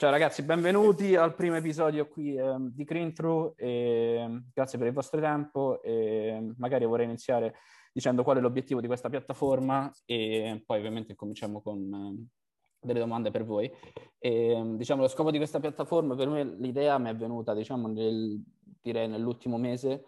Ciao ragazzi, benvenuti al primo episodio qui eh, di Green True e grazie per il vostro tempo e magari vorrei iniziare dicendo qual è l'obiettivo di questa piattaforma e poi ovviamente cominciamo con eh, delle domande per voi. E, diciamo, lo scopo di questa piattaforma, per me l'idea mi è venuta diciamo, nel, direi nell'ultimo mese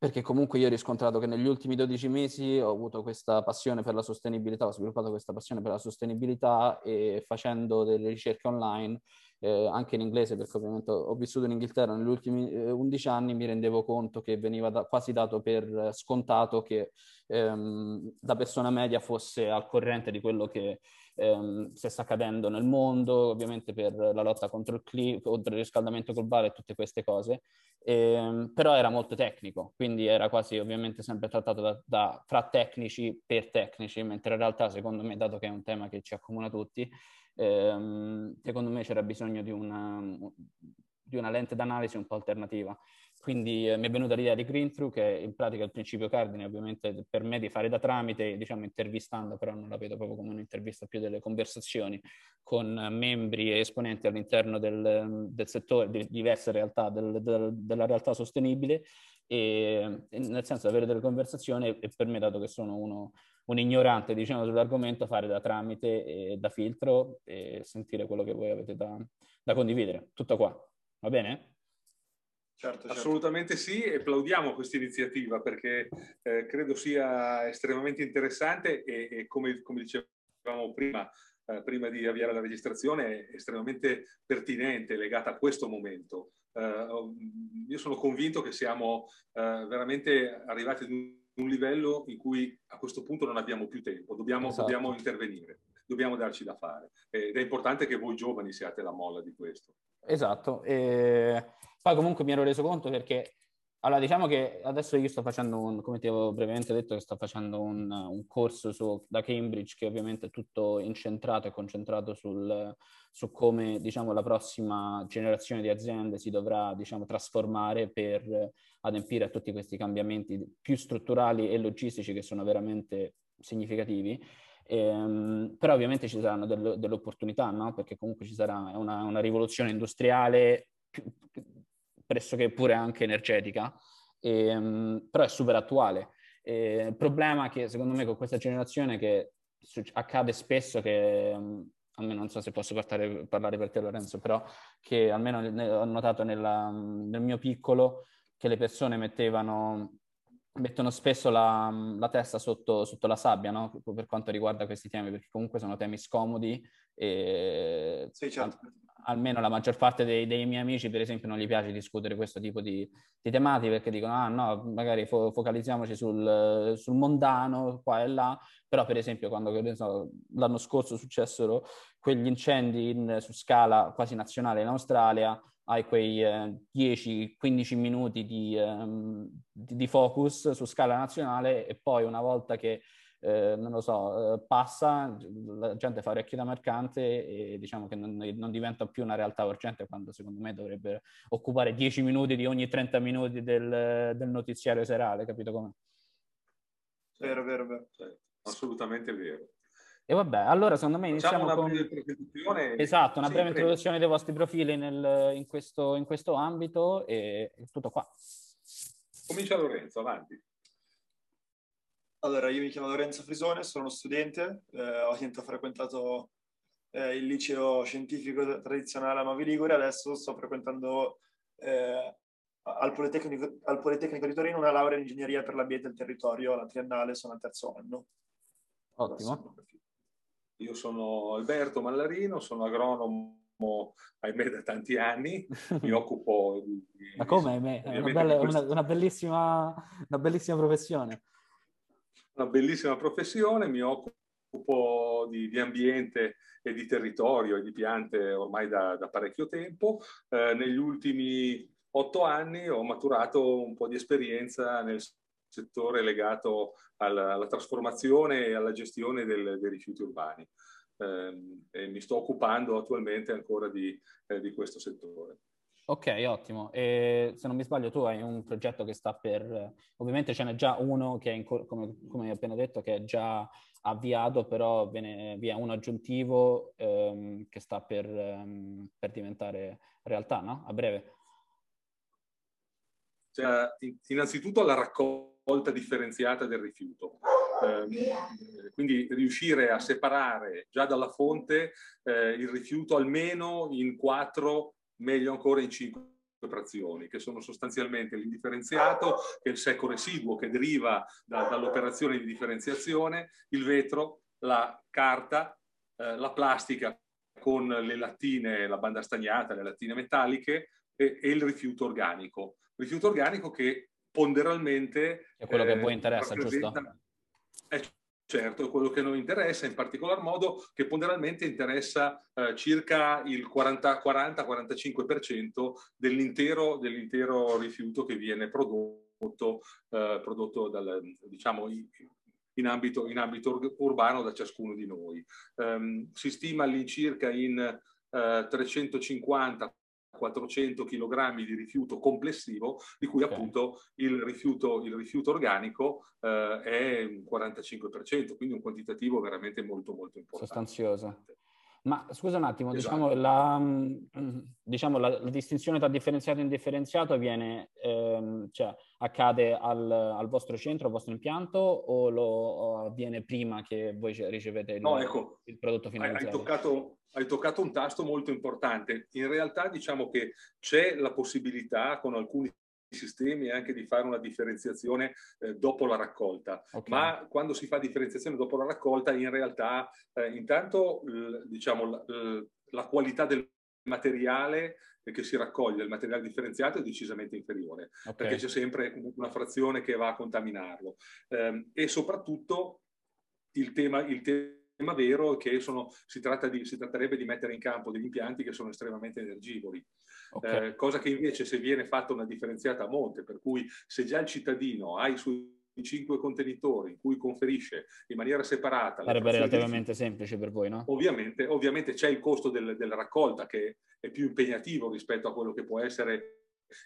perché comunque io ho riscontrato che negli ultimi 12 mesi ho avuto questa passione per la sostenibilità, ho sviluppato questa passione per la sostenibilità e facendo delle ricerche online eh, anche in inglese, perché ovviamente ho vissuto in Inghilterra negli ultimi eh, 11 anni, mi rendevo conto che veniva da, quasi dato per scontato che ehm, la persona media fosse al corrente di quello che ehm, si sta accadendo nel mondo, ovviamente per la lotta contro il, cli- contro il riscaldamento globale e tutte queste cose. Eh, però era molto tecnico, quindi era quasi ovviamente sempre trattato da, da, fra tecnici per tecnici, mentre in realtà secondo me, dato che è un tema che ci accomuna tutti, ehm, secondo me c'era bisogno di una, di una lente d'analisi un po' alternativa. Quindi eh, mi è venuta l'idea di Green Through, che in pratica è il principio cardine, ovviamente per me di fare da tramite, diciamo intervistando, però non la vedo proprio come un'intervista, più delle conversazioni con membri e esponenti all'interno del, del settore, di diverse realtà del, del, della realtà sostenibile, e, nel senso avere delle conversazioni e per me, dato che sono uno, un ignorante diciamo, sull'argomento, fare da tramite e da filtro e sentire quello che voi avete da, da condividere. Tutto qua, va bene? Certo, certo. Assolutamente sì, e applaudiamo questa iniziativa perché eh, credo sia estremamente interessante e, e come, come, dicevamo prima, eh, prima di avviare la registrazione, è estremamente pertinente, legata a questo momento. Eh, io sono convinto che siamo eh, veramente arrivati ad un livello in cui a questo punto non abbiamo più tempo, dobbiamo, esatto. dobbiamo intervenire, dobbiamo darci da fare. Ed è importante che voi giovani siate la molla di questo. Esatto. E poi comunque mi ero reso conto perché, allora diciamo che adesso io sto facendo un, come ti avevo brevemente detto, che sto facendo un, un corso su, da Cambridge che ovviamente è tutto incentrato e concentrato sul, su come diciamo la prossima generazione di aziende si dovrà diciamo trasformare per adempiere a tutti questi cambiamenti più strutturali e logistici che sono veramente significativi. Ehm, però ovviamente ci saranno delle, delle opportunità, no? perché comunque ci sarà una, una rivoluzione industriale pressoché pure anche energetica, e, um, però è super attuale. E il problema che secondo me con questa generazione che accade spesso che, um, almeno non so se posso partare, parlare per te Lorenzo, però che almeno ho notato nella, nel mio piccolo che le persone mettevano mettono spesso la, la testa sotto, sotto, la sabbia no? per quanto riguarda questi temi, perché comunque sono temi scomodi e sì, certo. almeno la maggior parte dei, dei, miei amici, per esempio, non gli piace discutere questo tipo di, di tematiche perché dicono, ah no, magari fo- focalizziamoci sul, sul, mondano, qua e là, però per esempio quando so, l'anno scorso successero quegli incendi in, su scala quasi nazionale in Australia, hai quei eh, 10-15 minuti di, ehm, di, di focus su scala nazionale e poi una volta che eh, non lo so, eh, passa, la gente fa orecchie da mercante e diciamo che non, non, diventa più una realtà urgente quando secondo me dovrebbe occupare 10 minuti di ogni 30 minuti del, del notiziario serale, capito come? Vero, vero, vero. Certo. Assolutamente vero. E vabbè, allora secondo me iniziamo Facciamo una con... introduzione. Esatto, una sì, breve introduzione dei vostri profili nel, in, questo, in questo ambito e tutto qua. Comincia Lorenzo, avanti. Allora, io mi chiamo Lorenzo Frisone, sono uno studente, eh, ho frequentato eh, il liceo scientifico tradizionale a Novi Ligure, adesso sto frequentando eh, al, Politecnico, al, Politecnico, di Torino una laurea in ingegneria per l'ambiente e il territorio, la triennale, sono al terzo anno. Ottimo. Io sono Alberto Mallarino, sono agronomo ahimè da tanti anni, mi occupo di... Ma come ahimè? È una, bella, una, una, bellissima, una bellissima professione una bellissima professione, mi occupo di, di, ambiente e di territorio e di piante ormai da, da parecchio tempo. Eh, negli ultimi otto anni ho maturato un po' di esperienza nel settore legato alla, alla trasformazione e alla gestione del, dei rifiuti urbani. Eh, e mi sto occupando attualmente ancora di, eh, di questo settore. Ok, ottimo. E se non mi sbaglio, tu hai un progetto che sta per. Ovviamente ce n'è già uno che è in, come, come hai appena detto, che è già avviato, però viene via uno aggiuntivo ehm, che sta per, ehm, per, diventare realtà, no? A breve. Cioè, innanzitutto la raccolta differenziata del rifiuto. Eh, quindi riuscire a separare già dalla fonte eh, il rifiuto almeno in quattro meglio ancora in cinque frazioni, che sono sostanzialmente l'indifferenziato, che è il secco residuo che deriva da, dall'operazione di differenziazione, il vetro, la carta, eh, la plastica con le lattine, la banda stagnata, le lattine metalliche e, e il rifiuto organico. Rifiuto organico che ponderalmente... È quello che a voi interessa, giusto? È Certo, è quello che noi interessa, in particolar modo che ponderalmente interessa eh, circa il 40-45% dell'intero, dell'intero, rifiuto che viene prodotto, eh, prodotto dal, diciamo, in ambito, in ambito, urbano da ciascuno di noi. Um, si stima all'incirca in uh, 350 400 kg di rifiuto complessivo, di cui okay. appunto il rifiuto, il rifiuto organico eh, è un 45%, quindi un quantitativo veramente molto molto importante. Sostanzioso. Ma scusa un attimo, esatto. diciamo, la, mm, diciamo la, la, distinzione tra differenziato e indifferenziato viene, ehm, cioè, accade al, al, vostro centro, al vostro impianto o, lo, o avviene prima che voi ricevete il, no, ecco, il prodotto finalizzato? Hai toccato, hai toccato un tasto molto importante. In realtà diciamo che c'è la possibilità con alcuni sistemi anche di fare una differenziazione eh, dopo la raccolta. Okay. Ma quando si fa differenziazione dopo la raccolta, in realtà eh, intanto l, diciamo, l, la qualità del materiale che si raccoglie, il materiale differenziato è decisamente inferiore, okay. perché c'è sempre una frazione che va a contaminarlo. Eh, e soprattutto il tema, il tema tema vero è che sono, si, di, si, tratterebbe di mettere in campo degli impianti che sono estremamente energivori, okay. eh, cosa che invece se viene fatta una differenziata a monte, per cui se già il cittadino ha i suoi cinque contenitori in cui conferisce in maniera separata. Sarebbe relativamente semplice per voi, no? Ovviamente, ovviamente c'è il costo del, della raccolta che è più impegnativo rispetto a quello che può essere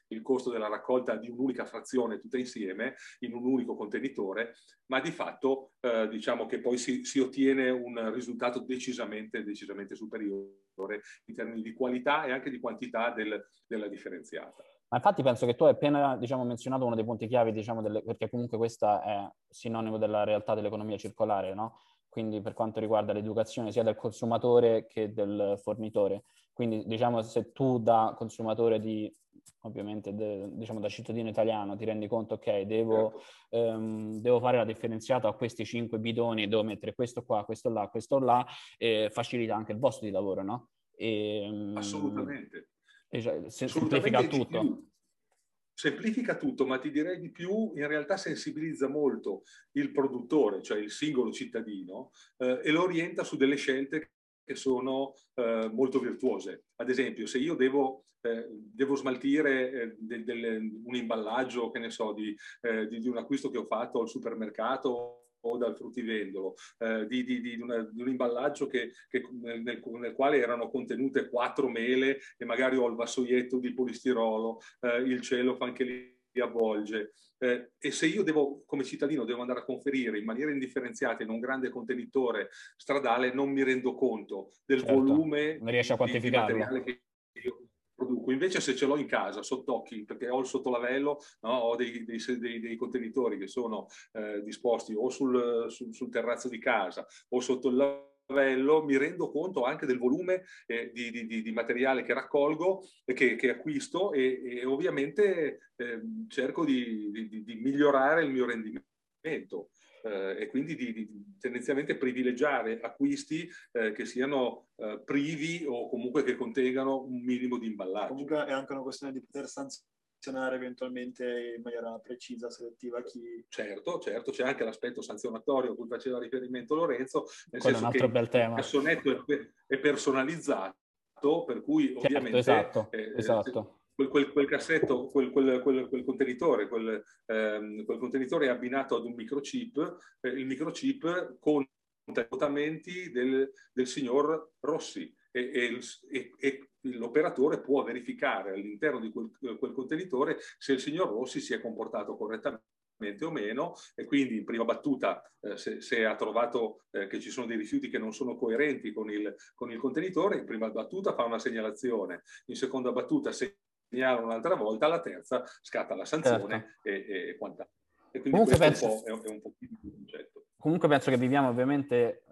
il costo della raccolta di un'unica frazione tutta insieme in un unico contenitore, ma di fatto eh, diciamo che poi si, si, ottiene un risultato decisamente, decisamente superiore in termini di qualità e anche di quantità del, della differenziata. Ma infatti penso che tu hai appena diciamo, menzionato uno dei punti chiavi, diciamo, delle, perché comunque questa è sinonimo della realtà dell'economia circolare, no? quindi per quanto riguarda l'educazione sia del consumatore che del fornitore. Quindi diciamo se tu da consumatore di ovviamente de, diciamo da cittadino italiano ti rendi conto ok devo, certo. ehm, devo, fare la differenziata a questi cinque bidoni devo mettere questo qua questo là questo là e facilita anche il vostro di lavoro no? E, ehm, assolutamente e cioè, semplifica tutto semplifica tutto, ma ti direi di più, in realtà sensibilizza molto il produttore, cioè il singolo cittadino, eh, e lo orienta su delle scelte che sono eh, molto virtuose. Ad esempio, se io devo, eh, devo smaltire eh, de, de, un imballaggio, che ne so, di, eh, di, di, un acquisto che ho fatto al supermercato o dal fruttivendolo, eh, di, di, una, di, un imballaggio che, che nel, nel, quale erano contenute quattro mele e magari ho il vassoietto di polistirolo, eh, il cielo fa anche lì avvolge. Eh, e se io devo, come cittadino, devo andare a conferire in maniera indifferenziata in un grande contenitore stradale, non mi rendo conto del certo. volume non riesci a quantificarlo. Che io produco. Invece se ce l'ho in casa, sott'occhi, perché ho il sottolavello, no? ho dei, dei, dei, dei, contenitori che sono eh, disposti o sul, sul, sul terrazzo di casa o sotto il mi rendo conto anche del volume eh, di, di, di, materiale che raccolgo e che, che acquisto e, e ovviamente eh, cerco di, di, migliorare il mio rendimento eh, e quindi di, tendenzialmente privilegiare acquisti eh, che siano eh, privi o comunque che contengano un minimo di imballaggio. Comunque è anche una questione di poter sanzionare eventualmente in maniera precisa, selettiva chi... Certo, certo, c'è anche l'aspetto sanzionatorio a cui faceva riferimento Lorenzo, nel Quello senso è un altro che bel tema. il sonetto è, è personalizzato, per cui certo, ovviamente... Esatto, eh, esatto quel, quel, quel cassetto, quel, quel, contenitore, ehm, quel, contenitore è abbinato ad un microchip, eh, il microchip conta i votamenti del, del signor Rossi e, e, e l'operatore può verificare all'interno di quel, quel, contenitore se il signor Rossi si è comportato correttamente o meno e quindi in prima battuta eh, se, se, ha trovato eh, che ci sono dei rifiuti che non sono coerenti con il, con il, contenitore, in prima battuta fa una segnalazione, in seconda battuta segnala un'altra volta, alla terza scatta la sanzione certo. e, e quant'altro. E quindi Comunque questo penso... è, un po', è, un po' il concetto. Comunque penso che viviamo ovviamente,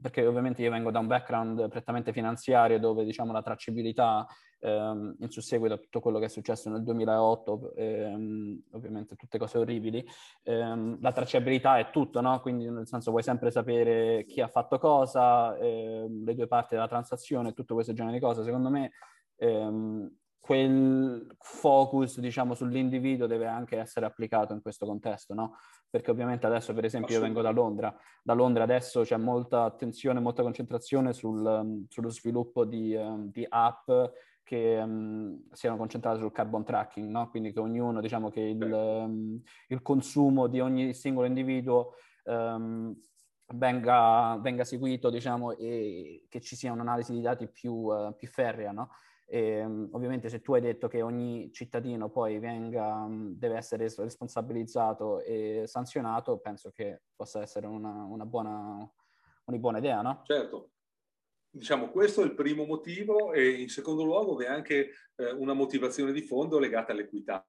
perché ovviamente io vengo da un background prettamente finanziario dove diciamo la tracciabilità ehm, in susseguito a tutto quello che è successo nel 2008, ehm, ovviamente tutte cose orribili, ehm, la tracciabilità è tutto, no? Quindi nel senso vuoi sempre sapere chi ha fatto cosa, ehm, le due parti della transazione, tutto questo genere di cose. Secondo me ehm, quel focus, diciamo, sull'individuo deve anche essere applicato in questo contesto, no? Perché ovviamente adesso, per esempio, io vengo da Londra. Da Londra adesso c'è molta attenzione, molta concentrazione sul, sullo sviluppo di, um, di app che um, siano concentrate sul carbon tracking, no? Quindi che ognuno, diciamo, che il, um, il consumo di ogni singolo individuo venga, venga, seguito, diciamo, e che ci sia un'analisi di dati più, uh, più ferrea, no? E, ehm, ovviamente se tu hai detto che ogni cittadino poi venga, deve essere responsabilizzato e sanzionato, penso che possa essere una, una, buona, una buona idea, no? Certo. Diciamo, questo è il primo motivo e in secondo luogo vi è anche eh, una motivazione di fondo legata all'equità.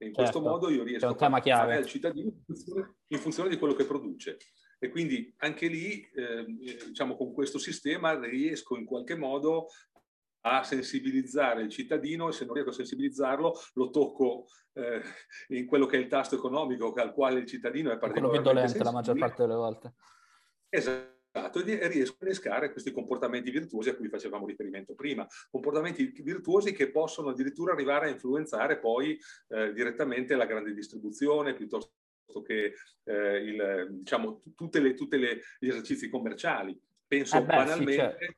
E in certo. questo modo io riesco a fare al cittadino in funzione, in funzione, di quello che produce. E quindi anche lì, eh, diciamo, con questo sistema riesco in qualche modo a sensibilizzare il cittadino e se non riesco a sensibilizzarlo lo tocco eh, in quello che è il tasto economico al quale il cittadino è particolarmente quello che dolente la maggior parte delle volte. Esatto, e riesco a innescare questi comportamenti virtuosi a cui facevamo riferimento prima, comportamenti virtuosi che possono addirittura arrivare a influenzare poi eh, direttamente la grande distribuzione piuttosto che eh, il, diciamo, tutti gli esercizi commerciali. Penso eh beh, banalmente... Sì, certo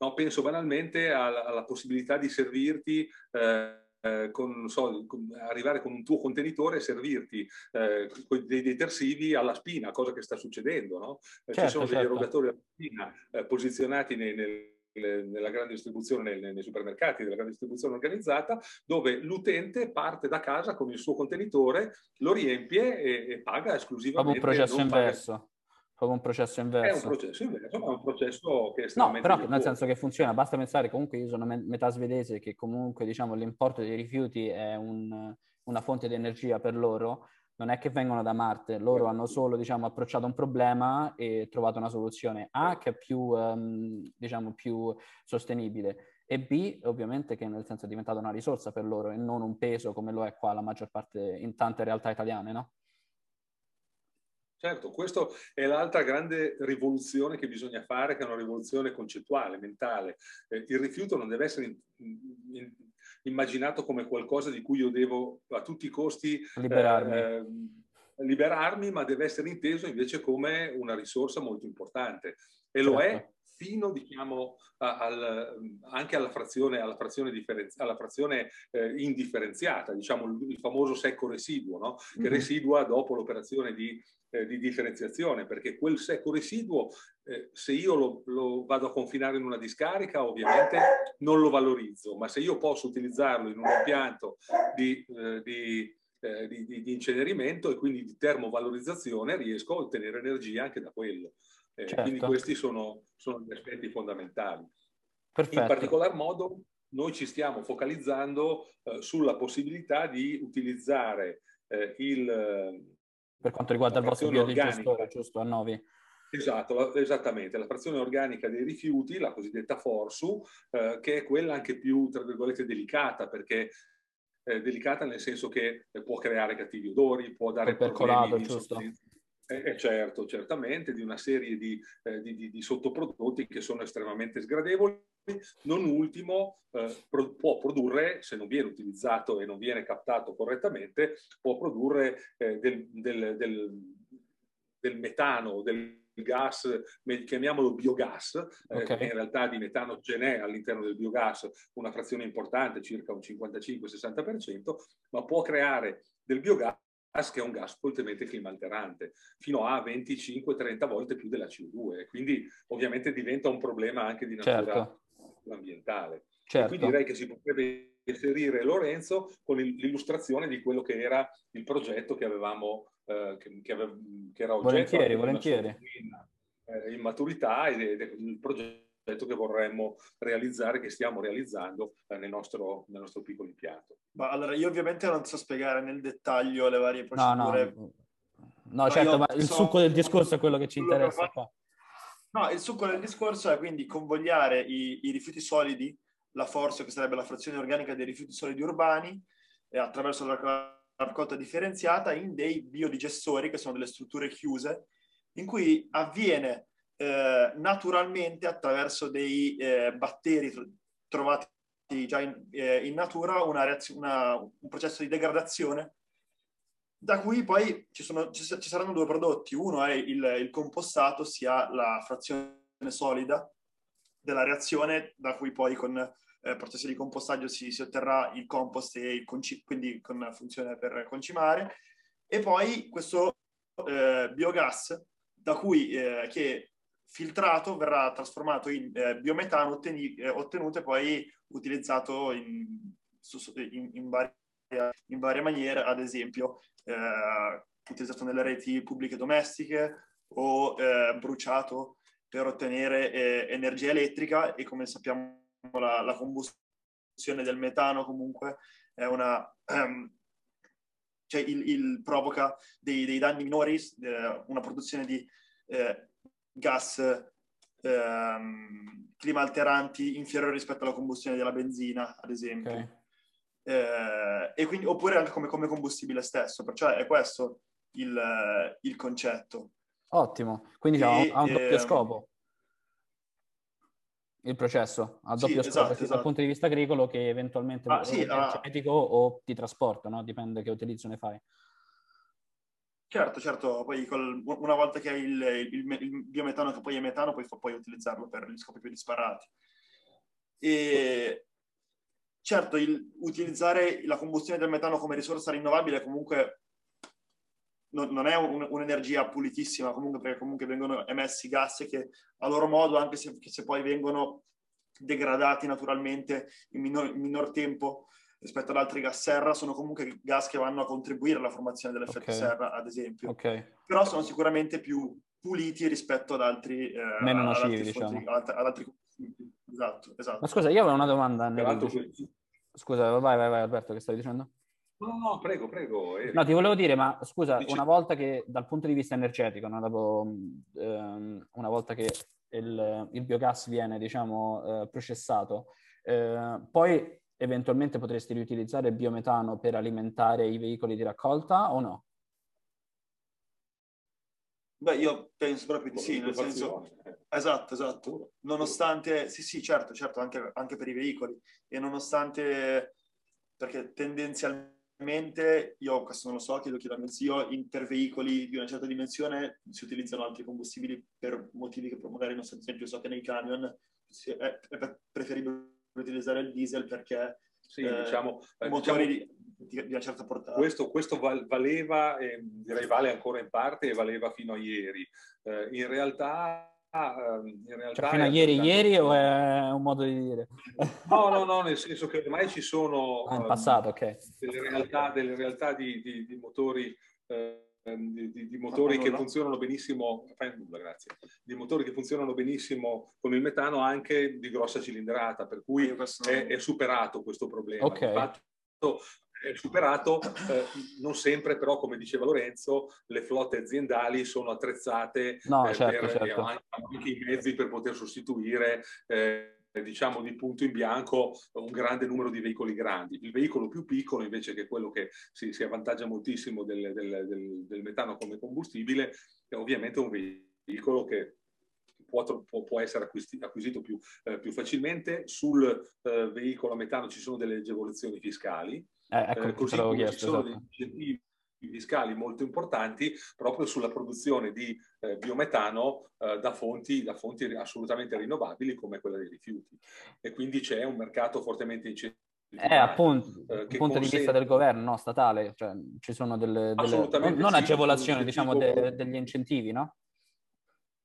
No, penso banalmente alla, alla, possibilità di servirti, eh, eh, con, so, arrivare con un tuo contenitore e servirti eh, dei detersivi alla spina, cosa che sta succedendo. No? Certo, Ci sono certo. degli erogatori alla spina eh, posizionati nei, nei nella grande distribuzione, nei, nei, supermercati della grande distribuzione organizzata, dove l'utente parte da casa con il suo contenitore, lo riempie e, e paga esclusivamente. Come un processo inverso. Proprio un processo inverso. È un processo inverso, ma è un processo che è No, però nel senso che funziona, basta pensare, comunque io sono metà svedese, che comunque diciamo l'importo dei rifiuti è un, una fonte di energia per loro, non è che vengono da Marte, loro hanno solo diciamo, approcciato un problema e trovato una soluzione A che è più, um, diciamo, più sostenibile e B ovviamente che nel senso è diventata una risorsa per loro e non un peso come lo è qua la maggior parte in tante realtà italiane, no? Certo, questa è l'altra grande rivoluzione che bisogna fare, che è una rivoluzione concettuale, mentale. Eh, il rifiuto non deve essere in, in, immaginato come qualcosa di cui io devo a tutti i costi liberarmi. Eh, liberarmi, ma deve essere inteso invece come una risorsa molto importante. E certo. lo è certo. fino, diciamo, al, anche alla frazione, alla frazione, differenzi- alla frazione eh, indifferenziata, diciamo il, il, famoso secco residuo, no? che mm-hmm. residua dopo l'operazione di eh, di differenziazione, perché quel secco residuo, eh, se io lo, lo, vado a confinare in una discarica, ovviamente non lo valorizzo, ma se io posso utilizzarlo in un impianto di, eh, di, eh, di, di incenerimento e quindi di termovalorizzazione, riesco a ottenere energia anche da quello. Eh, certo. Quindi questi sono, sono, gli aspetti fondamentali. Perfetto. In particolar modo noi ci stiamo focalizzando sulla possibilità di utilizzare il per quanto riguarda il vostro biodigestore, giusto, a Novi? Esatto, esattamente, la frazione organica dei rifiuti, la cosiddetta FORSU, eh, che è quella anche più, tra virgolette, delicata, perché eh, delicata nel senso che può creare cattivi odori, può dare problemi giusto. Eh, eh, certo, certamente, di una serie di, eh, di, di, di, sottoprodotti che sono estremamente sgradevoli. Non ultimo, eh, pro, può produrre, se non viene utilizzato e non viene captato correttamente, può produrre eh, del, del, del, del, metano, del gas, chiamiamolo biogas, eh, okay. in realtà di metano ce n'è all'interno del biogas una frazione importante, circa un 55-60%, ma può creare del biogas che è un gas fortemente climalterante, fino a 25-30 volte più della CO2, quindi ovviamente diventa un problema anche di natura certo. ambientale. Certo. quindi direi che si potrebbe inserire Lorenzo con l'illustrazione di quello che era il progetto che avevamo, eh, che, che, ave, che, era oggetto volentieri, volentieri. In, eh, in maturità ed è il progetto che vorremmo realizzare, che stiamo realizzando eh, nel, nostro, nel, nostro, piccolo impianto. Ma allora, io ovviamente non so spiegare nel dettaglio le varie procedure. No, no, no certo, ma il so, succo del discorso è quello che ci interessa qua. No, il succo del discorso è quindi convogliare i, i rifiuti solidi, la forza, che sarebbe la frazione organica dei rifiuti solidi urbani, eh, attraverso la raccolta differenziata in dei biodigestori, che sono delle strutture chiuse, in cui avviene eh, naturalmente attraverso dei eh, batteri trovati già in, eh, in natura una reazione, una, un processo di degradazione da cui poi ci, sono, ci, ci saranno due prodotti. Uno è il, il, compostato, sia la frazione solida della reazione, da cui poi con eh, processi di compostaggio si, si, otterrà il compost e il conci- quindi con funzione per concimare. E poi questo eh, biogas da cui, eh, che filtrato verrà trasformato in eh, biometano otteni, eh, ottenuto e poi utilizzato in, in, in, varie, in, varie, maniere, ad esempio eh, utilizzato nelle reti pubbliche domestiche o eh, bruciato per ottenere eh, energia elettrica e come sappiamo la, la, combustione del metano comunque è una... Um, cioè il, il provoca dei, dei, danni minori, una produzione di eh, gas ehm, climalteranti inferiori rispetto alla combustione della benzina, ad esempio. Okay. Eh, e quindi, oppure anche come, come, combustibile stesso, perciò è questo il, il concetto. Ottimo, quindi e, ha, un doppio eh, scopo il processo, ha doppio sì, scopo esatto, esatto. dal punto di vista agricolo che eventualmente ah, sì, energetico ah, o di trasporto, no? dipende che utilizzo ne fai. Certo, certo, poi col, una volta che hai il, il, il, biometano che poi è metano, poi puoi utilizzarlo per gli scopi più disparati. E certo, il, utilizzare la combustione del metano come risorsa rinnovabile comunque non, non è un, un'energia pulitissima, comunque perché comunque vengono emessi gas che a loro modo, anche se, se poi vengono degradati naturalmente in minor, in minor tempo, rispetto ad altri gas serra sono comunque gas che vanno a contribuire alla formazione dell'effetto okay. serra, ad esempio. Okay. Però sono sicuramente più puliti rispetto ad altri... Eh, Meno nocivi, ad diciamo. Fonti, ad, ad altri... Esatto, esatto. Ma scusa, io avevo una domanda. Nel... Scusa, vai, vai, vai Alberto, che stai dicendo? No, no, prego, prego. Eric. No, ti volevo dire, ma scusa, Dice... una volta che dal punto di vista energetico, no, dopo, ehm, una volta che il, il, biogas viene, diciamo, eh, processato, eh, poi eventualmente potresti riutilizzare il biometano per alimentare i veicoli di raccolta o no? Beh, io penso proprio di sì, nel senso... Esatto, esatto. Nonostante... Sì, sì, certo, certo, anche, anche per i veicoli. E nonostante... Perché tendenzialmente, io questo non lo so, chiedo, chiedo a mio zio, in, per veicoli di una certa dimensione si utilizzano altri combustibili per motivi che magari non so, ad esempio so che nei camion è, è preferibile utilizzare il diesel perché sì, eh, diciamo, eh, motori diciamo, di, di, una certa portata. Questo, questo valeva, eh, direi vale ancora in parte e valeva fino a ieri. Eh, in realtà ehm, in realtà cioè, fino a ieri, tanto... ieri o è un modo di dire? No, no, no, nel senso che ormai ci sono ah, in passato, okay. delle realtà, delle realtà di, di, di motori eh, Ehm, di, di, di motori che funzionano benissimo, grazie, di motori che funzionano benissimo con il metano anche di grossa cilindrata, per cui è, è superato questo problema. Okay. Infatti, è superato, eh, non sempre però, come diceva Lorenzo, le flotte aziendali sono attrezzate no, eh, certo, per, certo. anche i mezzi per poter sostituire eh, diciamo di punto in bianco un grande numero di veicoli grandi. Il veicolo più piccolo invece che quello che si, si avvantaggia moltissimo del, del, del, del, metano come combustibile è ovviamente un veicolo che può, può, essere acquisito, acquisito più, eh, più, facilmente. Sul eh, veicolo a metano ci sono delle agevolazioni fiscali. Eh, ecco, eh, così come ci sono esatto. degli incentivi fiscali molto importanti proprio sulla produzione di eh, biometano eh, da, fonti, da, fonti, assolutamente rinnovabili come quella dei rifiuti. E quindi c'è un mercato fortemente eh, appunto, dal punto consente... di vista del governo, no, statale, cioè ci sono delle, delle non, non sì, agevolazioni, diciamo de, degli incentivi, no?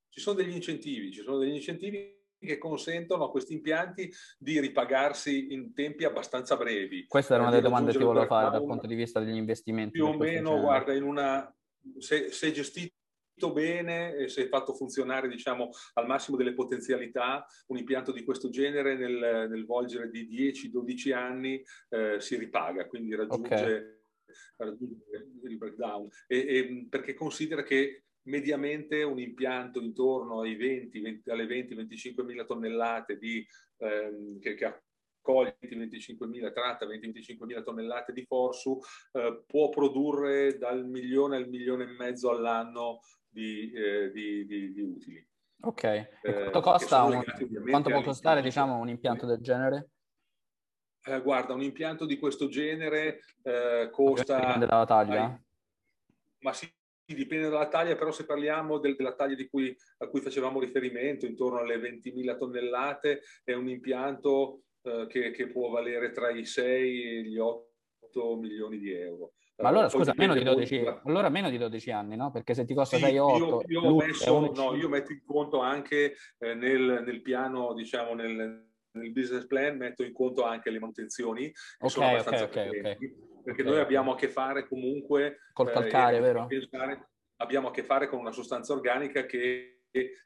Ci sono degli incentivi, ci sono degli incentivi che consentono a questi impianti di ripagarsi in tempi abbastanza brevi. Questa era una delle domande che volevo fare dal punto di vista degli investimenti. Più o meno, guarda, in una, se, se gestito bene e se fatto funzionare diciamo, al massimo delle potenzialità, un impianto di questo genere nel, nel volgere di 10-12 anni eh, si ripaga, quindi raggiunge, okay. raggiunge il breakdown. E, e, perché considera che mediamente un impianto intorno ai 20, 20 alle 20-25 mila tonnellate di, ehm, che, che accoglie 20-25 mila, tratta 20-25 mila tonnellate di forsu, eh, può produrre dal milione al milione e mezzo all'anno di, eh, di, di, utili. Ok, e eh, quanto costa? Un, quanto può costare diciamo, un impianto del genere? Eh, guarda, un impianto di questo genere eh, costa... Dipende dalla taglia? Ma sì, dipende dalla taglia, però se parliamo del, della taglia cui, a cui facevamo riferimento, intorno alle 20.000 tonnellate, è un impianto eh, che, che, può valere tra i 6 e gli 8 milioni di euro. Ma allora, scusa, meno di, 12, allora meno di 12 anni, no? Perché se ti costa sì, 6 8... Io, io, messo, no, io metto in conto anche eh, nel, nel, piano, diciamo, nel, nel, business plan, metto in conto anche le manutenzioni, che okay, sono abbastanza okay, okay, perché okay. noi abbiamo a che fare comunque... Col calcare, eh, vero? Pensare, abbiamo a che fare con una sostanza organica che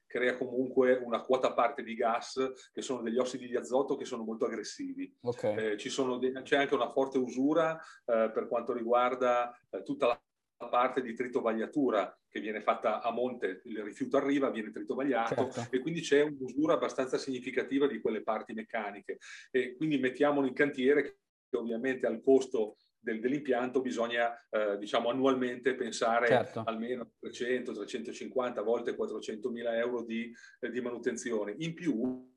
crea comunque una quota parte di gas che sono degli ossidi di azoto che sono molto aggressivi. Okay. Eh, de- c'è anche una forte usura eh, per quanto riguarda eh, tutta la parte di tritovagliatura che viene fatta a monte, il rifiuto arriva, viene tritovagliato certo. e quindi c'è un'usura abbastanza significativa di quelle parti meccaniche. E quindi mettiamolo in cantiere che ovviamente al costo del, dell'impianto bisogna eh, diciamo annualmente pensare certo. almeno 300, 350, a volte 400 mila euro di, eh, di manutenzione. In più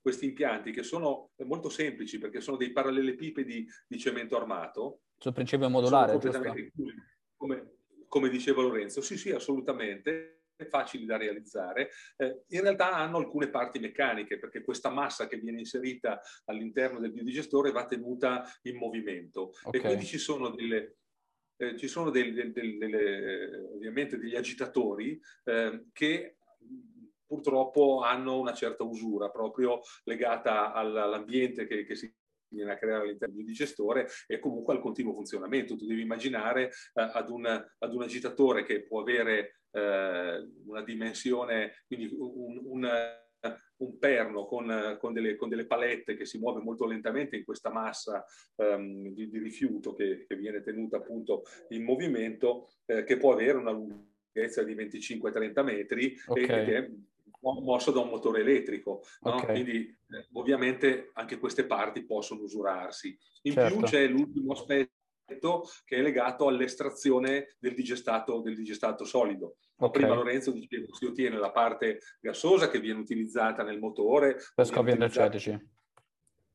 questi impianti che sono molto semplici perché sono dei parallelepipedi di cemento armato. Sul principio modulare, come, come diceva Lorenzo. Sì, sì, assolutamente facili da realizzare, eh, in realtà hanno alcune parti meccaniche perché questa massa che viene inserita all'interno del biodigestore va tenuta in movimento okay. e quindi ci sono delle, eh, ci sono del, del, del, delle, ovviamente degli agitatori eh, che purtroppo hanno una certa usura proprio legata all'ambiente che, che si viene a creare all'interno del digestore e comunque al continuo funzionamento. Tu devi immaginare eh, ad, un, ad, un, agitatore che può avere eh, una dimensione, quindi un, un, un perno con, con, delle, con, delle, palette che si muove molto lentamente in questa massa um, di, di, rifiuto che, che, viene tenuta appunto in movimento, eh, che può avere una lunghezza di 25-30 metri okay. e che mosso da un motore elettrico. No? Okay. Quindi eh, ovviamente anche queste parti possono usurarsi. In certo. più c'è l'ultimo aspetto che è legato all'estrazione del digestato, del digestato solido. Okay. Prima Lorenzo diceva che si ottiene la parte gassosa che viene utilizzata nel motore. Per scopi energetici.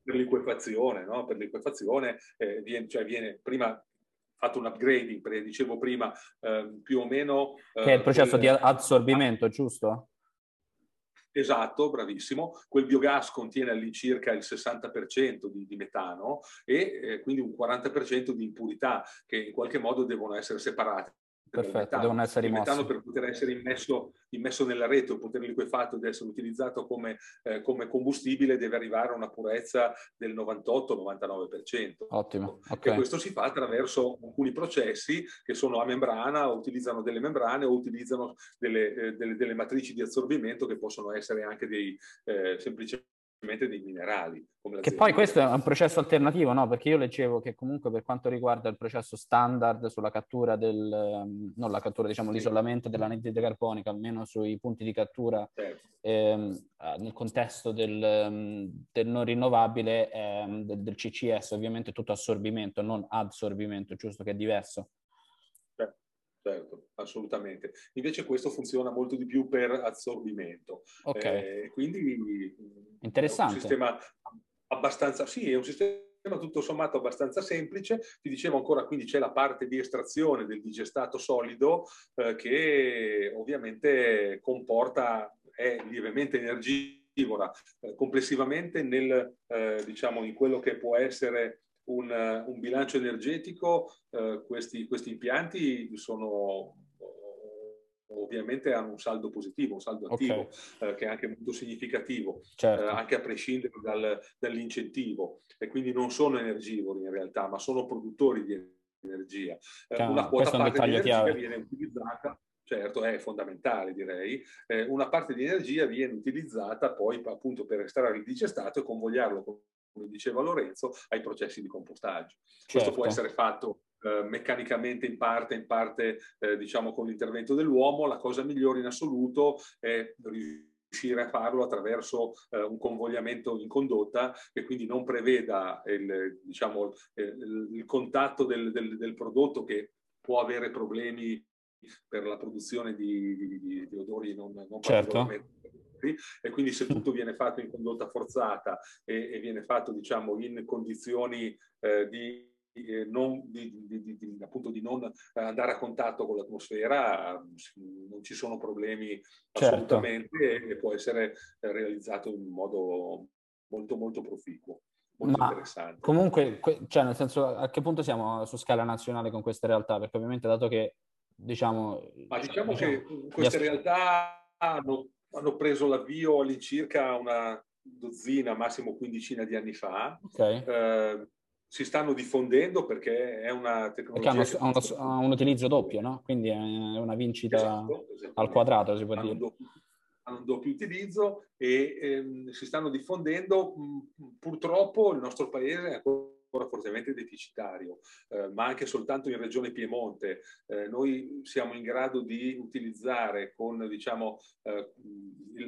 Per liquefazione, no? Per liquefazione eh, viene, cioè viene prima fatto un upgrading, perché dicevo prima eh, più o meno... Eh, che è il processo quel... di assorbimento, giusto? Esatto, bravissimo. Quel biogas contiene all'incirca il 60% di, di metano e eh, quindi un 40% di impurità che in qualche modo devono essere separate. Perfetto, devono essere rimossi. Il metano per poter essere immesso, immesso nella rete o poter liquefatto ed essere utilizzato come, eh, come, combustibile deve arrivare a una purezza del 98-99%. Ottimo. Okay. E questo si fa attraverso alcuni processi che sono a membrana, o utilizzano delle membrane o utilizzano delle, eh, delle, delle matrici di assorbimento che possono essere anche dei eh, semplicemente dei minerali. che poi questo è un processo alternativo, no? Perché io leggevo che comunque per quanto riguarda il processo standard sulla cattura del, ehm, non la cattura, diciamo sì. l'isolamento dell'anidride carbonica, almeno sui punti di cattura certo. ehm, nel contesto del, ehm, del non rinnovabile, ehm, del, del, CCS, ovviamente tutto assorbimento, non adsorbimento, giusto che è diverso certo, assolutamente. Invece questo funziona molto di più per assorbimento. Ok. Eh, quindi Interessante. è un sistema abbastanza, sì, è un sistema tutto sommato abbastanza semplice. Ti dicevo ancora, quindi c'è la parte di estrazione del digestato solido eh, che ovviamente comporta, è lievemente energivora. Eh, complessivamente nel, eh, diciamo, in quello che può essere un, un bilancio energetico, eh, questi, questi impianti sono ovviamente hanno un saldo positivo, un saldo attivo, okay. eh, che è anche molto significativo, certo. eh, anche a prescindere dal, dall'incentivo. E quindi non sono energivori in realtà, ma sono produttori di energia. Eh, una quota parte di energia chiave. viene utilizzata certo è fondamentale direi, eh, una parte di energia viene utilizzata poi appunto per estrarre il digestato e convogliarlo, come diceva Lorenzo, ai processi di compostaggio. Certo. Questo può certo. essere fatto eh, meccanicamente in parte, in parte eh, diciamo con l'intervento dell'uomo, la cosa migliore in assoluto è riuscire a farlo attraverso eh, un convogliamento in condotta che quindi non preveda il, diciamo, il, il contatto del, del, del, prodotto che può avere problemi per la produzione di, di, di, di odori non, non certo. E quindi se tutto viene fatto in condotta forzata e, e viene fatto diciamo in condizioni eh, di eh, non, di, di, di, appunto di non andare a contatto con l'atmosfera, non ci sono problemi certo. assolutamente e può essere realizzato in modo molto molto proficuo. Molto Ma interessante. Comunque, cioè nel senso, a che punto siamo su scala nazionale con queste realtà? Perché ovviamente dato che diciamo... Ma diciamo, diciamo che queste realtà hanno, hanno preso l'avvio all'incirca una dozzina, massimo quindicina di anni fa. Okay. Eh, si stanno diffondendo perché è una tecnologia... Perché hanno, hanno, un utilizzo doppio, no? Quindi è una vincita esatto, al quadrato, si può hanno dire. Un doppio, hanno un doppio utilizzo e ehm, si stanno diffondendo. Purtroppo il nostro paese è ancora fortemente deficitario, eh, ma anche soltanto in Regione Piemonte. Eh, noi siamo in grado di utilizzare con diciamo, eh,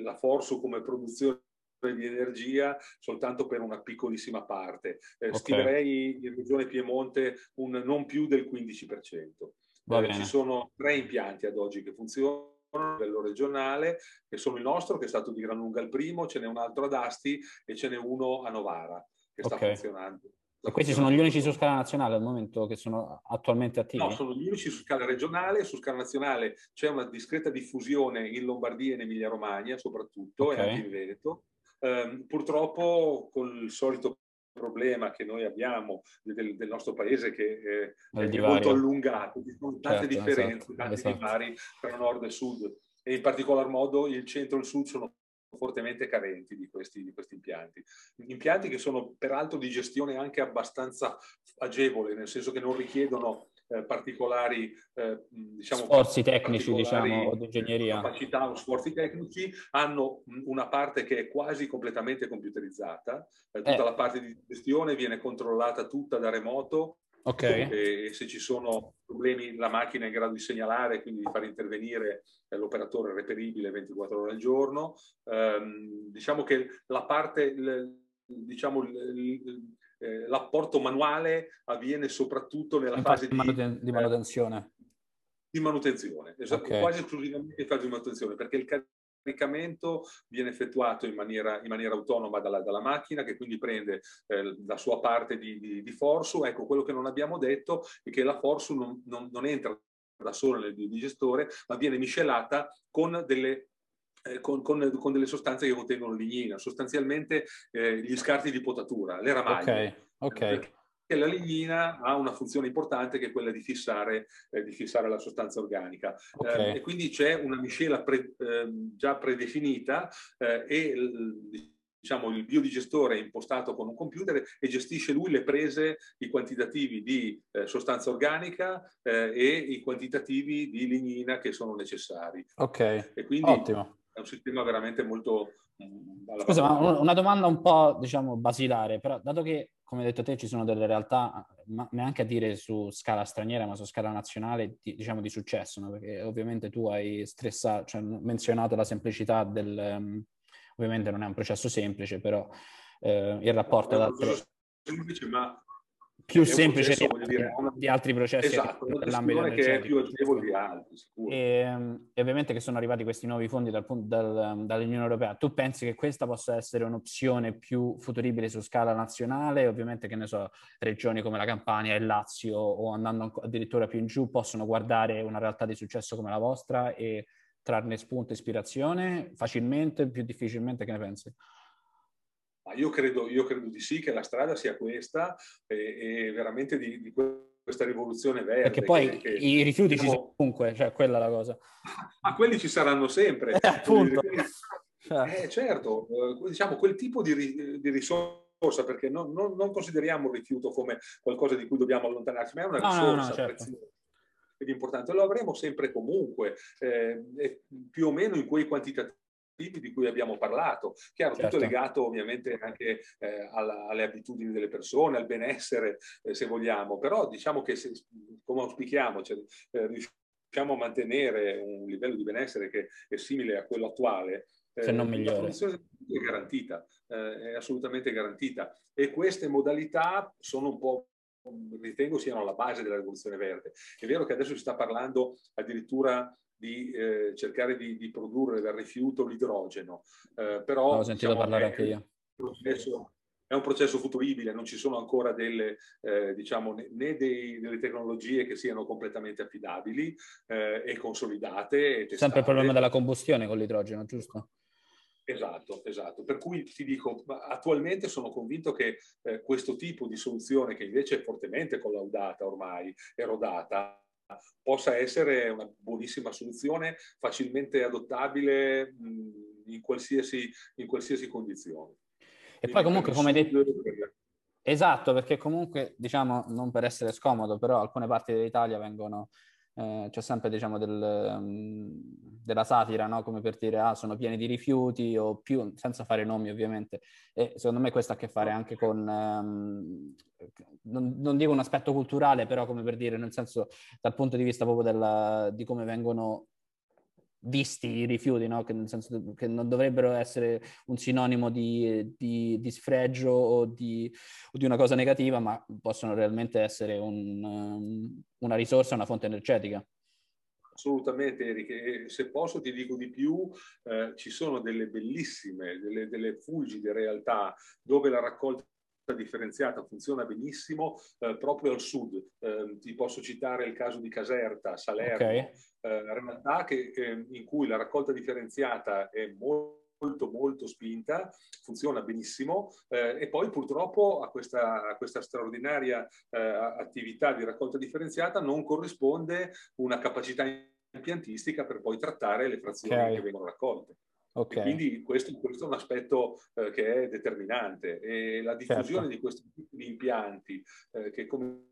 la Forso come produzione di energia soltanto per una piccolissima parte. Eh, okay. Stimerei in regione Piemonte un non più del 15%. Eh, ci sono tre impianti ad oggi che funzionano a livello regionale, che sono il nostro, che è stato di gran lunga il primo, ce n'è un altro ad Asti e ce n'è uno a Novara che sta okay. funzionando. E questi sono gli unici su scala nazionale al momento che sono attualmente attivi? No, sono gli unici su scala regionale. Su scala nazionale c'è una discreta diffusione in Lombardia e in Emilia-Romagna soprattutto okay. e anche in Veneto. Eh, purtroppo con il solito problema che noi abbiamo del, del nostro paese che eh, è molto allungato, ci sono tante certo, differenze, esatto, tanti esatto. divari tra nord e sud e in particolar modo il centro e il sud sono fortemente carenti di questi, di questi, impianti. Impianti che sono peraltro di gestione anche abbastanza agevole, nel senso che non richiedono eh, particolari eh, diciamo, sforzi tecnici diciamo, o di ingegneria. Capacità o sforzi tecnici hanno una parte che è quasi completamente computerizzata, eh, tutta eh. la parte di gestione viene controllata tutta da remoto Okay. E se ci sono problemi la macchina è in grado di segnalare, quindi di far intervenire eh, l'operatore reperibile 24 ore al giorno. Um, diciamo che la parte, diciamo, eh, l'apporto manuale avviene soprattutto nella Infatti, fase di, manuten- di, manutenzione. Eh, di manutenzione, esatto, okay. quasi esclusivamente in fase di manutenzione, perché il caricamento viene effettuato in maniera, in maniera autonoma dalla, dalla, macchina che quindi prende eh, la sua parte di, di, di, Forsu. Ecco, quello che non abbiamo detto è che la Forsu non, non, non entra da sola nel digestore, ma viene miscelata con delle eh, con, con, con, delle sostanze che contengono lignina, sostanzialmente eh, gli scarti di potatura, le ramaglie. Ok, ok. E la lignina ha una funzione importante che è quella di fissare, eh, di fissare la sostanza organica. Okay. Eh, e quindi c'è una miscela pre, ehm, già predefinita eh, e diciamo, il biodigestore è impostato con un computer e gestisce lui le prese, i quantitativi di eh, sostanza organica eh, e i quantitativi di lignina che sono necessari. Ok, e quindi ottimo un sistema veramente molto... Mm, Scusa, ma una domanda un po', diciamo, basilare, però dato che, come hai detto te, ci sono delle realtà, ma neanche a dire su scala straniera, ma su scala nazionale, di, diciamo, di successo, no? perché ovviamente tu hai stressato, cioè menzionato la semplicità del... Um, ovviamente non è un processo semplice, però eh, il rapporto... È un processo semplice, ma più semplice di, dire, di, altri processi esatto, dell'ambito che è più agevole di altri. E, ehm, e, ovviamente che sono arrivati questi nuovi fondi dal, dal, dall'Unione Europea. Tu pensi che questa possa essere un'opzione più futuribile su scala nazionale? Ovviamente che ne so, regioni come la Campania e il Lazio o andando addirittura più in giù possono guardare una realtà di successo come la vostra e trarne spunto e ispirazione facilmente, più difficilmente, che ne pensi? Ma io credo, io credo di sì che la strada sia questa e, e veramente di, di, questa rivoluzione verde. Perché poi che, che, i rifiuti diciamo, ci sono comunque, cioè quella è la cosa. Ma quelli ci saranno sempre. Eh, appunto. Eh, certo, eh, diciamo quel tipo di, di risorsa, perché non, non, non, consideriamo il rifiuto come qualcosa di cui dobbiamo allontanarci, ma è una risorsa no, no, no, certo. ed importante. Lo avremo sempre comunque, eh, più o meno in quei quantitativi di cui abbiamo parlato. Chiaro, certo. tutto legato ovviamente anche eh, alla, alle abitudini delle persone, al benessere, eh, se vogliamo, però diciamo che se, come auspichiamo, cioè, eh, riusciamo a mantenere un livello di benessere che è simile a quello attuale, se non migliore. è garantita, eh, è assolutamente garantita. E queste modalità sono un po' ritengo siano alla base della rivoluzione verde. È vero che adesso si sta parlando addirittura di eh, cercare di, di, produrre dal rifiuto l'idrogeno, eh, però... Ho sentito diciamo, parlare anche io. Processo, è un processo futuribile, non ci sono ancora delle, eh, diciamo, né dei, delle tecnologie che siano completamente affidabili eh, e consolidate. E Sempre il problema della combustione con l'idrogeno, giusto? Esatto, esatto. Per cui ti dico, attualmente sono convinto che eh, questo tipo di soluzione, che invece è fortemente collaudata ormai, erodata, possa essere una buonissima soluzione, facilmente adottabile mh, in, qualsiasi, in qualsiasi condizione. E poi comunque, come detto... Esatto, perché comunque, diciamo, non per essere scomodo, però alcune parti dell'Italia vengono eh, c'è sempre diciamo del, um, della satira, no? come per dire ah sono pieni di rifiuti o più, senza fare nomi ovviamente. E secondo me questo ha a che fare anche con, um, non, non, dico un aspetto culturale, però come per dire, nel senso dal punto di vista proprio della, di come vengono visti i rifiuti, no? che nel senso che non dovrebbero essere un sinonimo di, di, di sfregio o di, o di, una cosa negativa, ma possono realmente essere un, um, una risorsa, una fonte energetica. Assolutamente Eric, e se posso ti dico di più, eh, ci sono delle bellissime, delle, delle fulgide realtà dove la raccolta differenziata funziona benissimo eh, proprio al sud. Eh, ti posso citare il caso di Caserta, Salerno, okay. eh, realtà che, in cui la raccolta differenziata è molto molto molto spinta, funziona benissimo eh, e poi purtroppo a questa, a questa straordinaria eh, attività di raccolta differenziata non corrisponde una capacità impiantistica per poi trattare le frazioni okay. che vengono raccolte. Okay. quindi questo, questo, è un aspetto eh, che è determinante e la diffusione certo. di questi tipi di impianti eh, che come,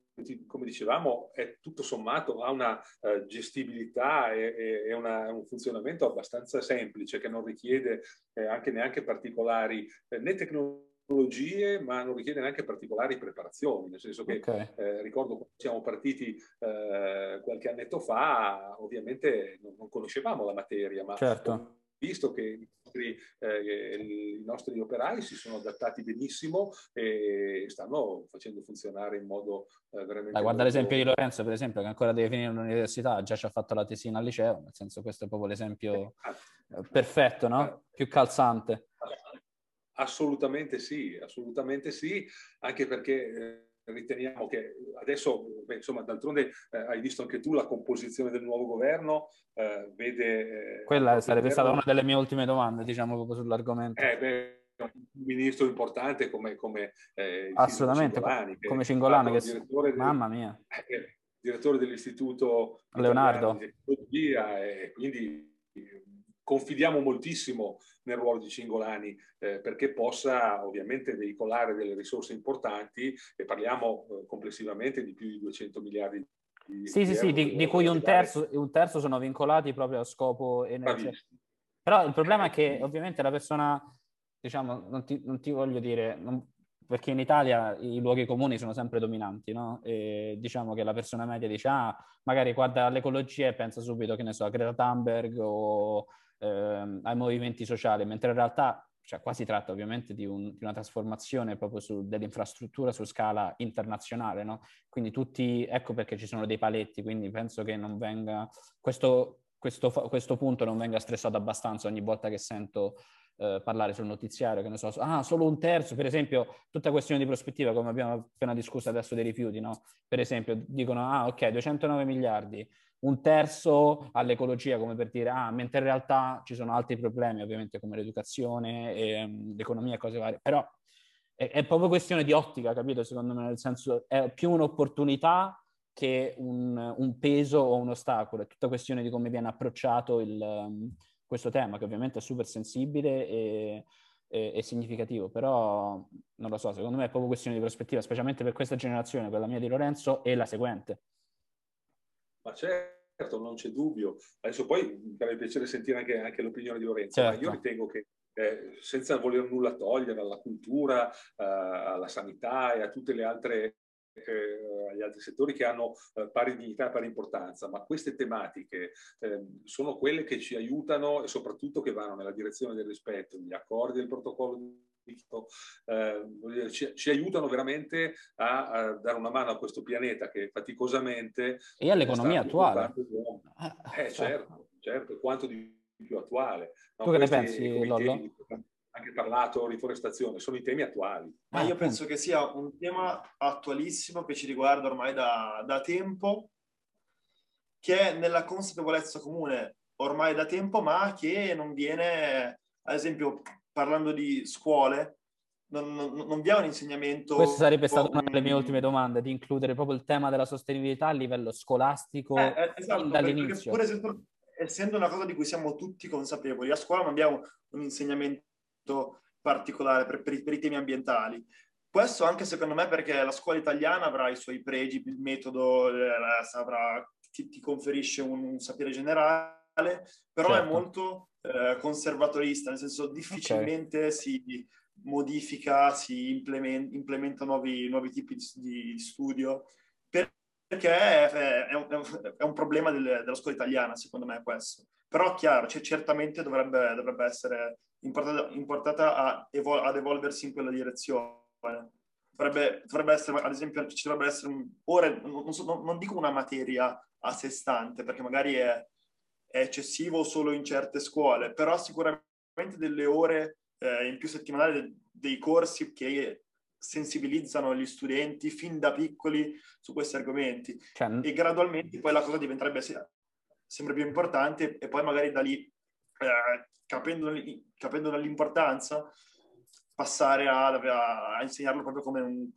come, dicevamo è tutto sommato ha una uh, gestibilità e, e una, un funzionamento abbastanza semplice che non richiede eh, anche neanche particolari eh, né tecnologie ma non richiede neanche particolari preparazioni, nel senso che okay. eh, ricordo quando siamo partiti eh, qualche annetto fa, ovviamente non, non conoscevamo la materia, ma certo visto che i nostri, eh, i nostri, operai si sono adattati benissimo e stanno facendo funzionare in modo eh, veramente... Dai, guarda molto... l'esempio di Lorenzo, per esempio, che ancora deve finire l'università, già ci ha fatto la tesina al liceo, nel senso questo è proprio l'esempio eh, perfetto, no? Più calzante. Assolutamente sì, assolutamente sì, anche perché eh, riteniamo che adesso, beh, insomma, d'altronde eh, hai visto anche tu la composizione del nuovo governo, eh, vede... Eh, Quella sarebbe stata una delle mie ultime domande, diciamo, proprio sull'argomento. Eh, beh, un ministro importante come, come eh, assolutamente Cingolani, come Cingolani che direttore mamma mia eh, direttore dell'istituto Leonardo di tecnologia e quindi confidiamo moltissimo nel ruolo di Cingolani eh, perché possa ovviamente veicolare delle risorse importanti e parliamo eh, complessivamente di più di 200 miliardi di, sì, sì, sì, di, di cui un terzo, un terzo, sono vincolati proprio a scopo energetico. Però il problema è che ovviamente la persona, diciamo, non ti, non ti voglio dire, non, perché in Italia i luoghi comuni sono sempre dominanti, no? E diciamo che la persona media dice, ah, magari guarda all'ecologia e pensa subito, che ne so, a Greta Thunberg o ehm, ai movimenti sociali, mentre in realtà cioè, qua si tratta ovviamente di, un, di una trasformazione proprio su, dell'infrastruttura su scala internazionale, no? Quindi tutti, ecco perché ci sono dei paletti, quindi penso che non venga, questo, questo, questo punto non venga stressato abbastanza ogni volta che sento eh, parlare sul notiziario, che ne so, ah, solo un terzo, per esempio, tutta questione di prospettiva, come abbiamo appena discusso adesso dei rifiuti, no? Per esempio, dicono, ah, ok, 209 miliardi, un terzo all'ecologia, come per dire, ah, mentre in realtà ci sono altri problemi, ovviamente, come l'educazione, e, um, l'economia e cose varie. Però è, è, proprio questione di ottica, capito? Secondo me, nel senso è più un'opportunità che un, un peso o un ostacolo, è tutta questione di come viene approcciato il, um, questo tema, che ovviamente è super sensibile e, e, e, significativo, però non lo so, secondo me è proprio questione di prospettiva, specialmente per questa generazione, quella mia di Lorenzo e la seguente. Ma certo, non c'è dubbio. Adesso poi mi farebbe piacere sentire anche, anche l'opinione di Lorenzo, certo. ma io ritengo che eh, senza voler nulla togliere alla cultura, eh, alla sanità e a tutte le altre eh, agli altri settori che hanno eh, pari dignità e pari importanza, ma queste tematiche eh, sono quelle che ci aiutano e soprattutto che vanno nella direzione del rispetto, gli accordi del protocollo eh, ci, ci, aiutano veramente a, a, dare una mano a questo pianeta che faticosamente e all'economia attuale. eh, certo, certo, quanto di più attuale. No, tu che ne pensi Lollo? anche parlato riforestazione, sono i temi attuali. Ma io penso che sia un tema attualissimo che ci riguarda ormai da, da tempo, che è nella consapevolezza comune ormai da tempo, ma che non viene, ad esempio, parlando di scuole, non, non, non vi è un insegnamento... Questa sarebbe stata una delle mie ultime domande, di includere proprio il tema della sostenibilità a livello scolastico eh, eh esatto, dall'inizio. Pur esempio, essendo una cosa di cui siamo tutti consapevoli, a scuola non abbiamo un insegnamento particolare per, per, i, per, i, temi ambientali. Questo anche secondo me perché la scuola italiana avrà i suoi pregi, il metodo eh, avrà, ti, ti, conferisce un, un, sapere generale, però certo. è molto eh, conservatorista, nel senso difficilmente okay. si modifica, si implementa, implementa nuovi, nuovi tipi di, di studio, perché è, è, un, è un, problema del, della scuola italiana, secondo me, questo. Però chiaro, cioè, certamente dovrebbe, dovrebbe essere importata, importata a evol- ad evolversi in quella direzione. Dovrebbe, dovrebbe essere, ad esempio, ci dovrebbe essere ore, non, so, non, non, dico una materia a sé stante, perché magari è, è, eccessivo solo in certe scuole, però sicuramente delle ore eh, in più settimanali dei corsi che sensibilizzano gli studenti fin da piccoli su questi argomenti cioè, e gradualmente poi la cosa diventerebbe sempre più importante e poi magari da lì eh, capendo, capendo l'importanza, passare a, a, insegnarlo proprio come un,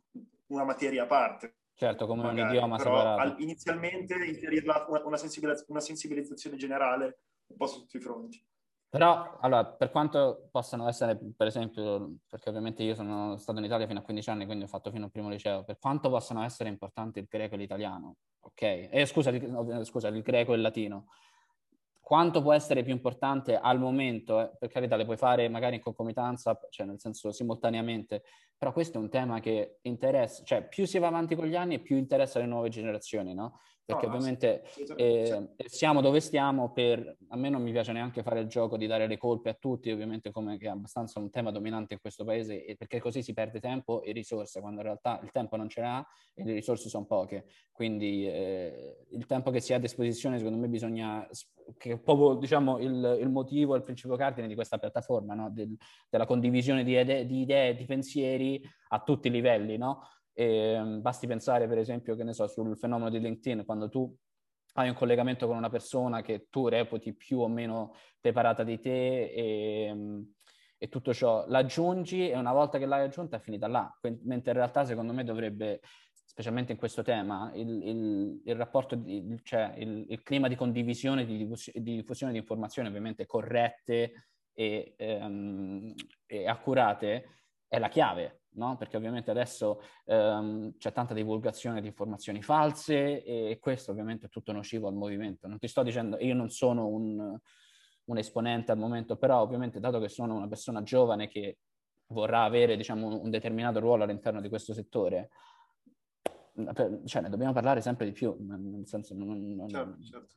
una materia a parte. Certo, come magari. un idioma separato. Al, inizialmente inserirla una, una, sensibilizz- una sensibilizzazione generale un po' su tutti i fronti. Però, allora, per quanto possano essere, per esempio, perché ovviamente io sono stato in Italia fino a 15 anni, quindi ho fatto fino al primo liceo, per quanto possano essere importanti il greco e l'italiano, ok? Eh, scusa, il, scusa, il greco e il latino, quanto può essere più importante al momento, eh, per carità le puoi fare magari in concomitanza, cioè nel senso simultaneamente, però questo è un tema che interessa, cioè più si va avanti con gli anni più interessa le nuove generazioni, no? perché no, ovviamente sì, sì, eh, siamo dove stiamo per, a me non mi piace neanche fare il gioco di dare le colpe a tutti, ovviamente come che è abbastanza un tema dominante in questo paese, e perché così si perde tempo e risorse, quando in realtà il tempo non ce n'ha e le risorse sono poche, quindi eh, il tempo che si ha a disposizione secondo me bisogna, che è proprio diciamo il, il motivo, il principio cardine di questa piattaforma, no? Del, della condivisione di, ide- di idee, di pensieri a tutti i livelli, no? E, ehm, basti pensare, per esempio, che ne so, sul fenomeno di LinkedIn, quando tu hai un collegamento con una persona che tu reputi più o meno preparata di te e, ehm, e tutto ciò l'aggiungi e una volta che l'hai aggiunta è finita là. Mentre in realtà, secondo me, dovrebbe, specialmente in questo tema, il, il, il rapporto, di, cioè il, il, clima di condivisione, di, di diffusione di informazioni ovviamente corrette e, ehm, e accurate è la chiave no? Perché ovviamente adesso ehm, c'è tanta divulgazione di informazioni false e questo ovviamente è tutto nocivo al movimento. Non ti sto dicendo, io non sono un, un esponente al momento, però ovviamente dato che sono una persona giovane che vorrà avere diciamo, un determinato ruolo all'interno di questo settore, cioè ne dobbiamo parlare sempre di più, nel senso non, non, certo, certo.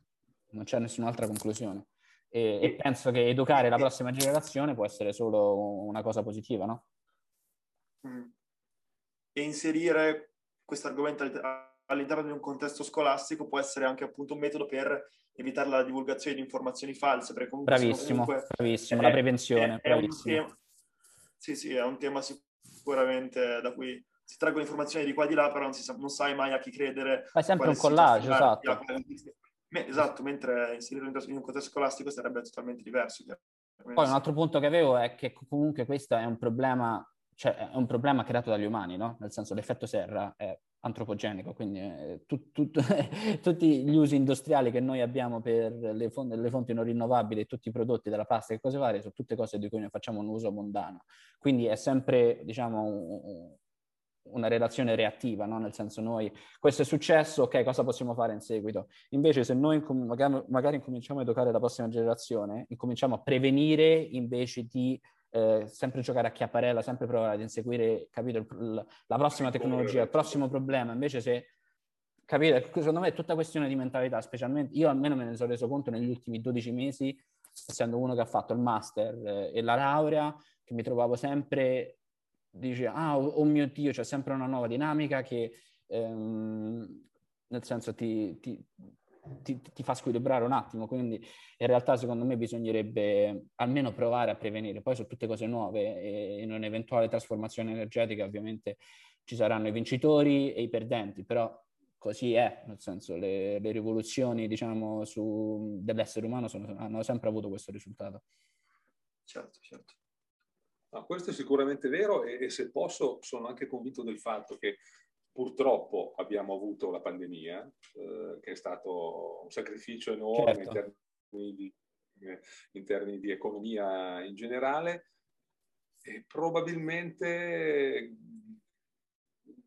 non c'è nessun'altra conclusione. E, e, penso che educare la prossima generazione può essere solo una cosa positiva, no? Mm. E inserire questo argomento all'interno di un contesto scolastico può essere anche appunto un metodo per evitare la divulgazione di informazioni false. bravissimo, comunque, bravissimo, è, la prevenzione. È, è tema, sì, sì, è un tema sicuramente da cui si traggono informazioni di qua e di là, però non, si sa, non sai mai a chi credere. Fai sempre un collage, esatto. Esatto, mentre inserirlo in un contesto scolastico sarebbe totalmente diverso. Poi un altro punto che avevo è che comunque questo è un problema cioè, è un problema creato dagli umani, no? Nel senso l'effetto serra è antropogenico, quindi eh, tu, tu, tutti gli usi industriali che noi abbiamo per le fonti, le fonti, non rinnovabili, tutti i prodotti della plastica e cose varie, sono tutte cose di cui noi facciamo un uso mondano. Quindi è sempre, diciamo, un, una relazione reattiva, no? nel senso noi, questo è successo, ok, cosa possiamo fare in seguito? Invece se noi magari, magari incominciamo a educare la prossima generazione, incominciamo a prevenire invece di eh, sempre giocare a chiapparella, sempre provare ad inseguire, capito, la prossima tecnologia, il prossimo problema. Invece se, capite, secondo me è tutta questione di mentalità, specialmente, io almeno me ne sono reso conto negli ultimi 12 mesi, essendo uno che ha fatto il master eh, e la laurea, che mi trovavo sempre, dice, ah, oh, oh mio Dio, c'è sempre una nuova dinamica che, ehm, nel senso, ti, ti ti, ti, fa squilibrare un attimo, quindi in realtà secondo me bisognerebbe almeno provare a prevenire, poi su tutte cose nuove e in un'eventuale trasformazione energetica ovviamente ci saranno i vincitori e i perdenti, però così è, nel senso le, le rivoluzioni diciamo su, dell'essere umano sono, hanno sempre avuto questo risultato. Certo, certo. No, questo è sicuramente vero e, e se posso sono anche convinto del fatto che Purtroppo abbiamo avuto la pandemia, eh, che è stato un sacrificio enorme certo. in, termini di, in, termini di, economia in generale e probabilmente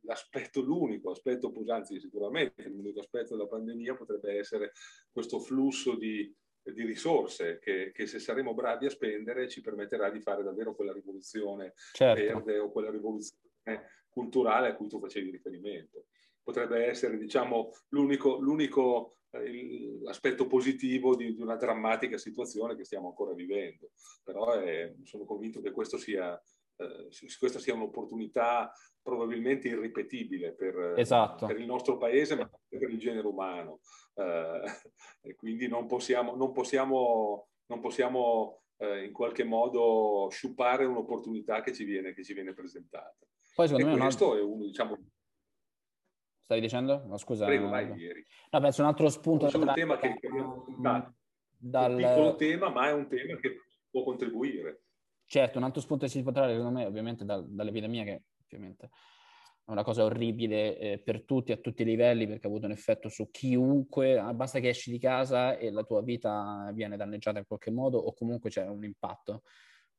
l'aspetto, l'unico aspetto, anzi sicuramente l'unico aspetto della pandemia potrebbe essere questo flusso di, di risorse che, che, se saremo bravi a spendere ci permetterà di fare davvero quella rivoluzione certo. verde o quella rivoluzione culturale a cui tu facevi riferimento. Potrebbe essere, diciamo, l'unico, l'unico eh, aspetto positivo di, di, una drammatica situazione che stiamo ancora vivendo. Però eh, sono convinto che questo sia, eh, questa sia un'opportunità probabilmente irripetibile per, esatto. per, il nostro paese, ma anche per il genere umano. Eh, e quindi non possiamo, non possiamo, non possiamo eh, in qualche modo sciupare un'opportunità che ci viene, che ci viene presentata. Poi secondo e me questo è uno, diciamo... Stavi dicendo? No, scusa. Prego, vai, ieri. No, penso un altro spunto... È un tema che. Dal... Un piccolo tema, ma è un tema che può contribuire. Certo, un altro spunto che si può trarre, secondo me, ovviamente da, dall'epidemia, che ovviamente è una cosa orribile eh, per tutti, a tutti i livelli, perché ha avuto un effetto su chiunque, ah, basta che esci di casa e la tua vita viene danneggiata in qualche modo o comunque c'è un impatto.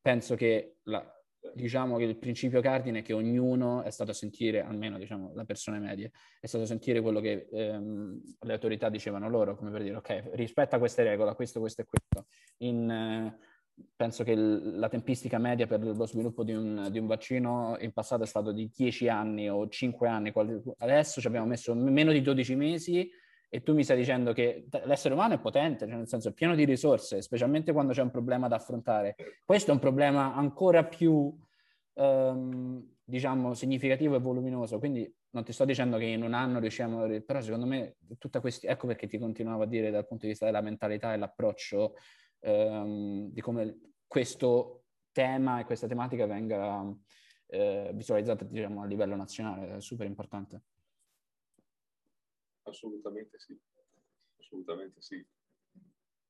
Penso che la, diciamo che il principio cardine è che ognuno è stato a sentire, almeno diciamo le persone medie, è stato a sentire quello che ehm, le autorità dicevano loro, come per dire ok, rispetta queste regole, questo, questo e questo. In, eh, penso che il, la tempistica media per lo sviluppo di un, di un, vaccino in passato è stato di 10 anni o 5 anni, adesso ci abbiamo messo meno di 12 mesi e tu mi stai dicendo che l'essere umano è potente, cioè nel senso è pieno di risorse, specialmente quando c'è un problema da affrontare. Questo è un problema ancora più, ehm, diciamo, significativo e voluminoso, quindi non ti sto dicendo che in un anno riusciamo, a... però secondo me tutta questa, ecco perché ti continuavo a dire dal punto di vista della mentalità e l'approccio ehm, di come questo tema e questa tematica venga eh, visualizzata, diciamo, a livello nazionale, è super importante. Assolutamente sì, assolutamente sì.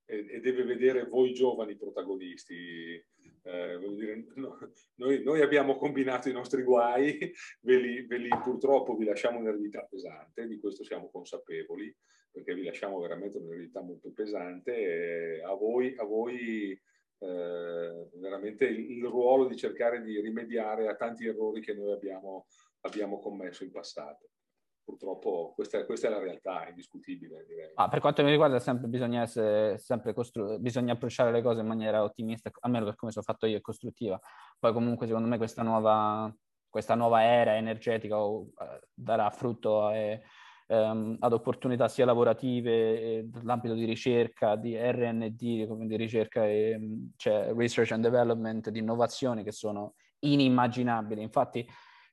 E, e deve vedere voi giovani protagonisti. Eh, dire, no, noi, noi, abbiamo combinato i nostri guai, ve li, ve li, purtroppo vi lasciamo un'eredità pesante, di questo siamo consapevoli, perché vi lasciamo veramente un'eredità molto pesante. a voi, a voi eh, veramente il, ruolo di cercare di rimediare a tanti errori che noi abbiamo, abbiamo commesso in passato purtroppo questa, questa, è la realtà, è indiscutibile. Direi. Ah, per quanto mi riguarda, sempre bisogna, essere, sempre costru- bisogna approcciare le cose in maniera ottimista, almeno per come sono fatto io, e costruttiva. Poi comunque secondo me questa nuova, questa nuova era energetica oh, darà frutto e, ehm, ad opportunità sia lavorative, nell'ambito di ricerca, di R&D, come di ricerca, e, cioè research and development, di innovazioni che sono inimmaginabili. Infatti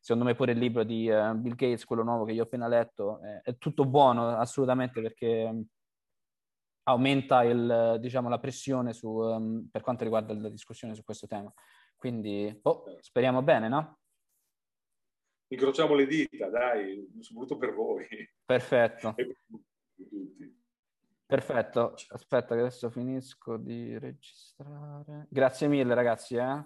secondo me pure il libro di uh, Bill Gates, quello nuovo che io ho appena letto, è, è tutto buono assolutamente perché mm, aumenta il, diciamo, la pressione su, um, per quanto riguarda la discussione su questo tema. Quindi oh, speriamo bene, no? Incrociamo le dita, dai, soprattutto per voi. Perfetto. Perfetto, aspetta che adesso finisco di registrare. Grazie mille ragazzi. Eh?